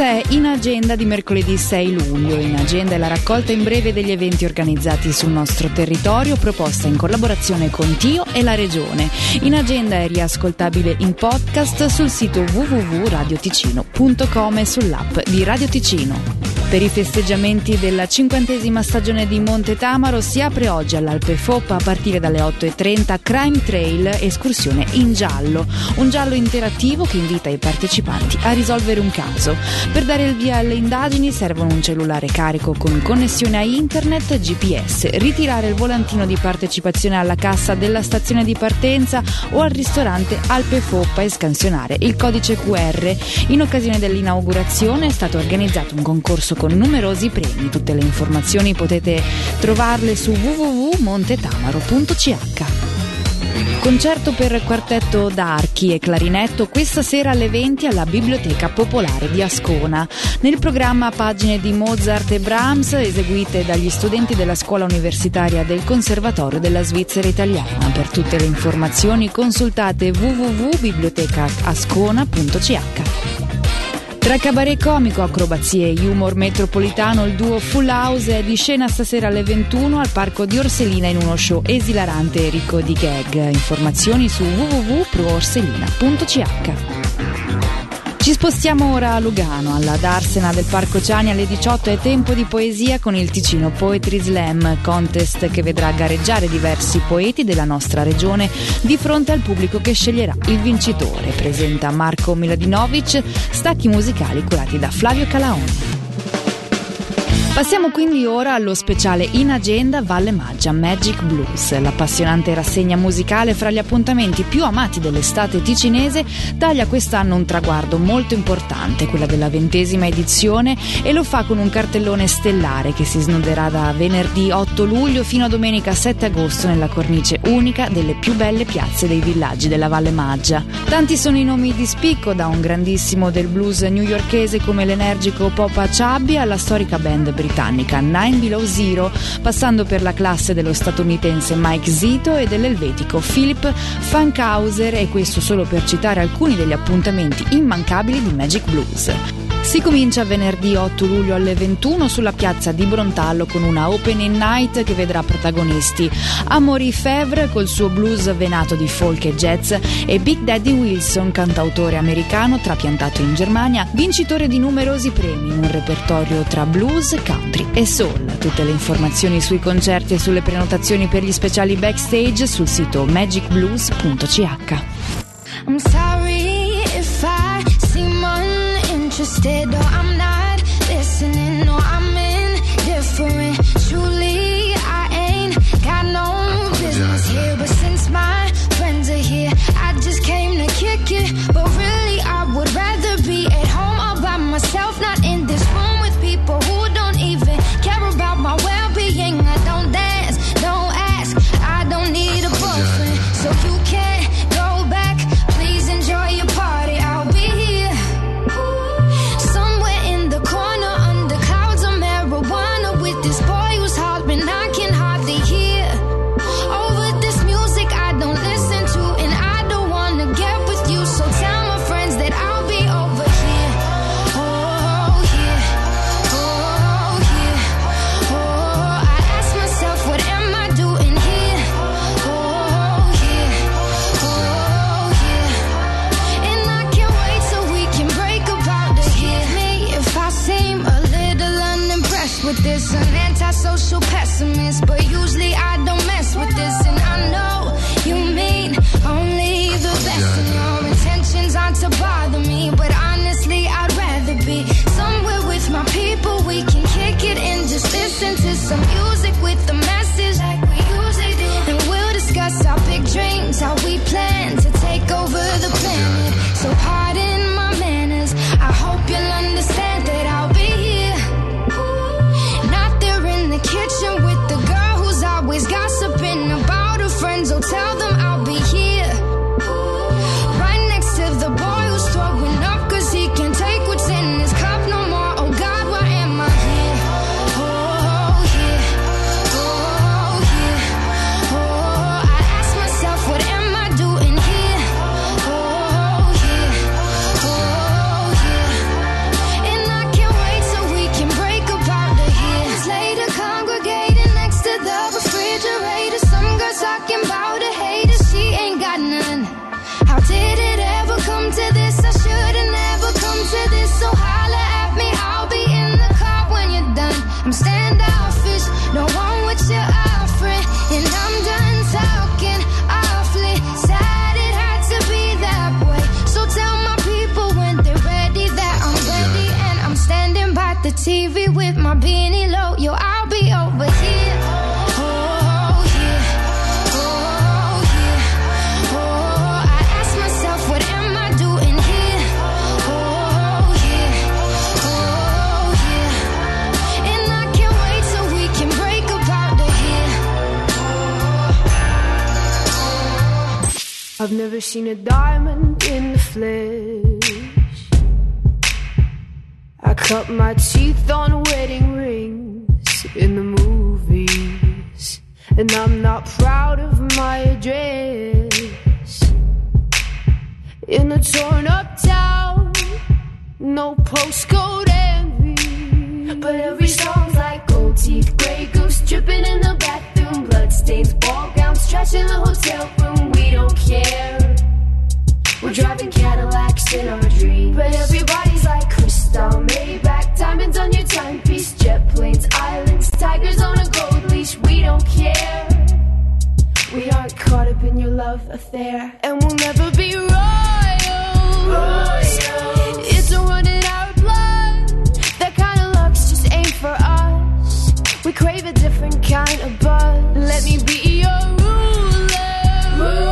Questa è In Agenda di mercoledì 6 luglio. In Agenda è la raccolta in breve degli eventi organizzati sul nostro territorio proposta in collaborazione con Tio e la Regione. In Agenda è riascoltabile in podcast sul sito www.radioticino.com e sull'app di Radio Ticino. Per i festeggiamenti della cinquantesima stagione di Monte Tamaro si apre oggi all'Alpe Foppa a partire dalle 8.30 Crime Trail escursione in giallo, un giallo interattivo che invita i partecipanti a risolvere un caso. Per dare il via alle indagini servono un cellulare carico con connessione a internet, GPS, ritirare il volantino di partecipazione alla cassa della stazione di partenza o al ristorante Alpe Foppa e scansionare il codice QR. In occasione dell'inaugurazione è stato organizzato un concorso con numerosi premi. Tutte le informazioni potete trovarle su www.montetamaro.ch. Concerto per quartetto d'archi e clarinetto questa sera alle 20 alla Biblioteca Popolare di Ascona. Nel programma pagine di Mozart e Brahms eseguite dagli studenti della scuola universitaria del Conservatorio della Svizzera Italiana. Per tutte le informazioni consultate www.bibliotecaascona.ch. Tra cabaret comico, acrobazie e humor metropolitano, il duo Full House è di scena stasera alle 21 al parco di Orselina in uno show esilarante e ricco di gag. Informazioni su www.proorselina.ch. Ci spostiamo ora a Lugano, alla Darsena del Parco Ciani alle 18 è tempo di poesia con il Ticino Poetry Slam, contest che vedrà gareggiare diversi poeti della nostra regione di fronte al pubblico che sceglierà il vincitore. Presenta Marco Miladinovic, stacchi musicali curati da Flavio Calaoni. Passiamo quindi ora allo speciale in agenda Valle Maggia Magic Blues. L'appassionante rassegna musicale fra gli appuntamenti più amati dell'estate ticinese taglia quest'anno un traguardo molto importante, quella della ventesima edizione, e lo fa con un cartellone stellare che si snoderà da venerdì 8 luglio fino a domenica 7 agosto nella cornice unica delle più belle piazze dei villaggi della Valle Maggia. Tanti sono i nomi di spicco, da un grandissimo del blues newyorkese come l'energico Popa Chubby alla storica band britannica Nine Below Zero, passando per la classe dello statunitense Mike Zito e dell'elvetico Philip Fankhauser e questo solo per citare alcuni degli appuntamenti immancabili di Magic Blues. Si comincia venerdì 8 luglio alle 21 sulla piazza di Brontallo con una opening night che vedrà protagonisti Amaury Fevre col suo blues venato di folk e jazz e Big Daddy Wilson, cantautore americano trapiantato in Germania, vincitore di numerosi premi in un repertorio tra blues, country e soul. Tutte le informazioni sui concerti e sulle prenotazioni per gli speciali backstage sul sito magicblues.ch. twisted or this An antisocial pessimist But usually I don't mess with this. And I know you mean only the best. And your intentions aren't to bother me But honestly I'd rather be Somewhere with my people. We can kick it and just listen to some music with the message TV with my beanie low. Yo, I'll be over here. Oh. Oh. Oh, I ask myself, what am I doing here? Oh. Oh. And I can't wait till we can break here. I've never seen a diamond in the flesh. Cut my teeth on wedding rings in the movies. And I'm not proud of my address. In a torn up town, no postcode envy. But every song's like gold teeth, gray goose dripping in the bathroom, bloodstains, ball gowns, trash in the hotel room. We don't care. We're driving Cadillacs in our kind of buzz. Let me be your ruler.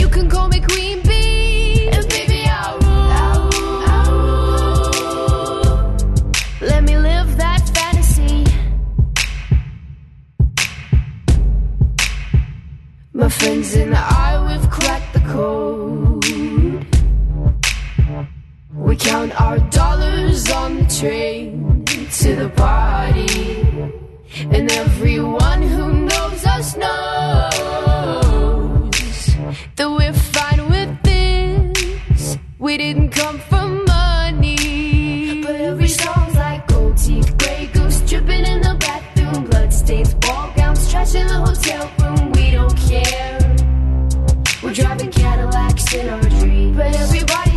You can call me Queen Bee, and baby I'll rule. Let me live that fantasy. My friends and I, we've cracked the code. We count our dollars on the train to the party. And everyone who knows us knows that we're fine with this. We didn't come for money. But every song's like gold teeth, gray goose dripping in the bathroom, bloodstains, ball gowns, trash in the hotel room. We don't care. We're driving Cadillacs in our dreams. But everybody